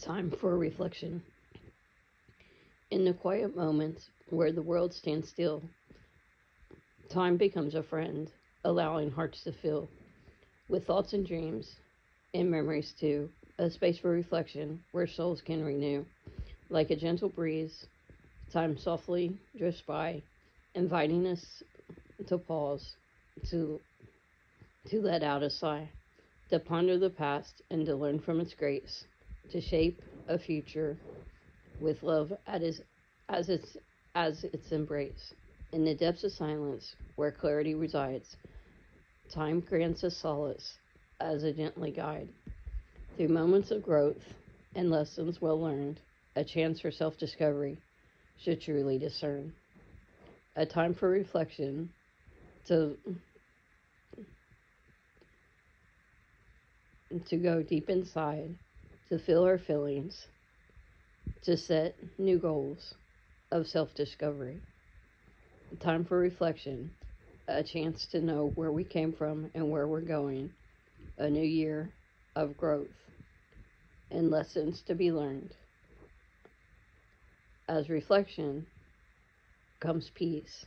Time for reflection. In the quiet moments where the world stands still, time becomes a friend, allowing hearts to fill with thoughts and dreams and memories too. A space for reflection where souls can renew. Like a gentle breeze, time softly drifts by, inviting us to pause, to to let out a sigh, to ponder the past and to learn from its grace to shape a future with love as, as its as its embrace. In the depths of silence, where clarity resides, time grants us solace as a gently guide. Through moments of growth and lessons well learned, a chance for self discovery should truly discern. A time for reflection to to go deep inside to feel our feelings, to set new goals of self discovery. Time for reflection, a chance to know where we came from and where we're going, a new year of growth, and lessons to be learned. As reflection comes peace